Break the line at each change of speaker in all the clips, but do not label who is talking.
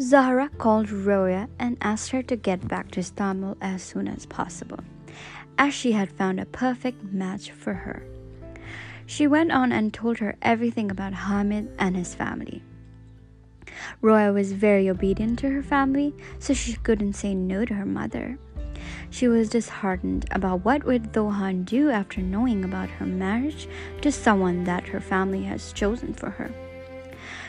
Zahra called Roya and asked her to get back to Istanbul as soon as possible, as she had found a perfect match for her. She went on and told her everything about Hamid and his family. Roya was very obedient to her family, so she couldn't say no to her mother. She was disheartened about what would Dohan do after knowing about her marriage to someone that her family has chosen for her.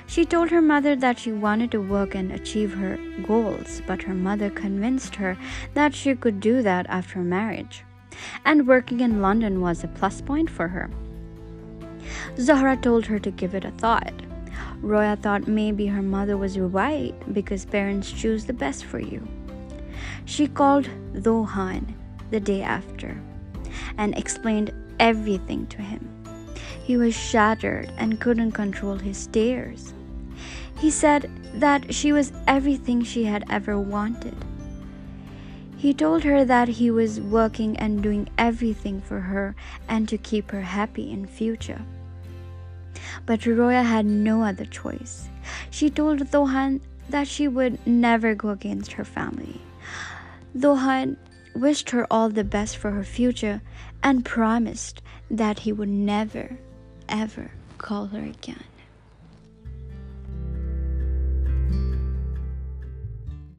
She told her mother that she wanted to work and achieve her goals, but her mother convinced her that she could do that after marriage, and working in London was a plus point for her. Zahra told her to give it a thought. Roya thought maybe her mother was right because parents choose the best for you. She called Dohan the day after and explained everything to him. He was shattered and couldn't control his tears. He said that she was everything she had ever wanted. He told her that he was working and doing everything for her and to keep her happy in future. But Roya had no other choice. She told Dohan that she would never go against her family. Dohan wished her all the best for her future and promised that he would never, ever call her again.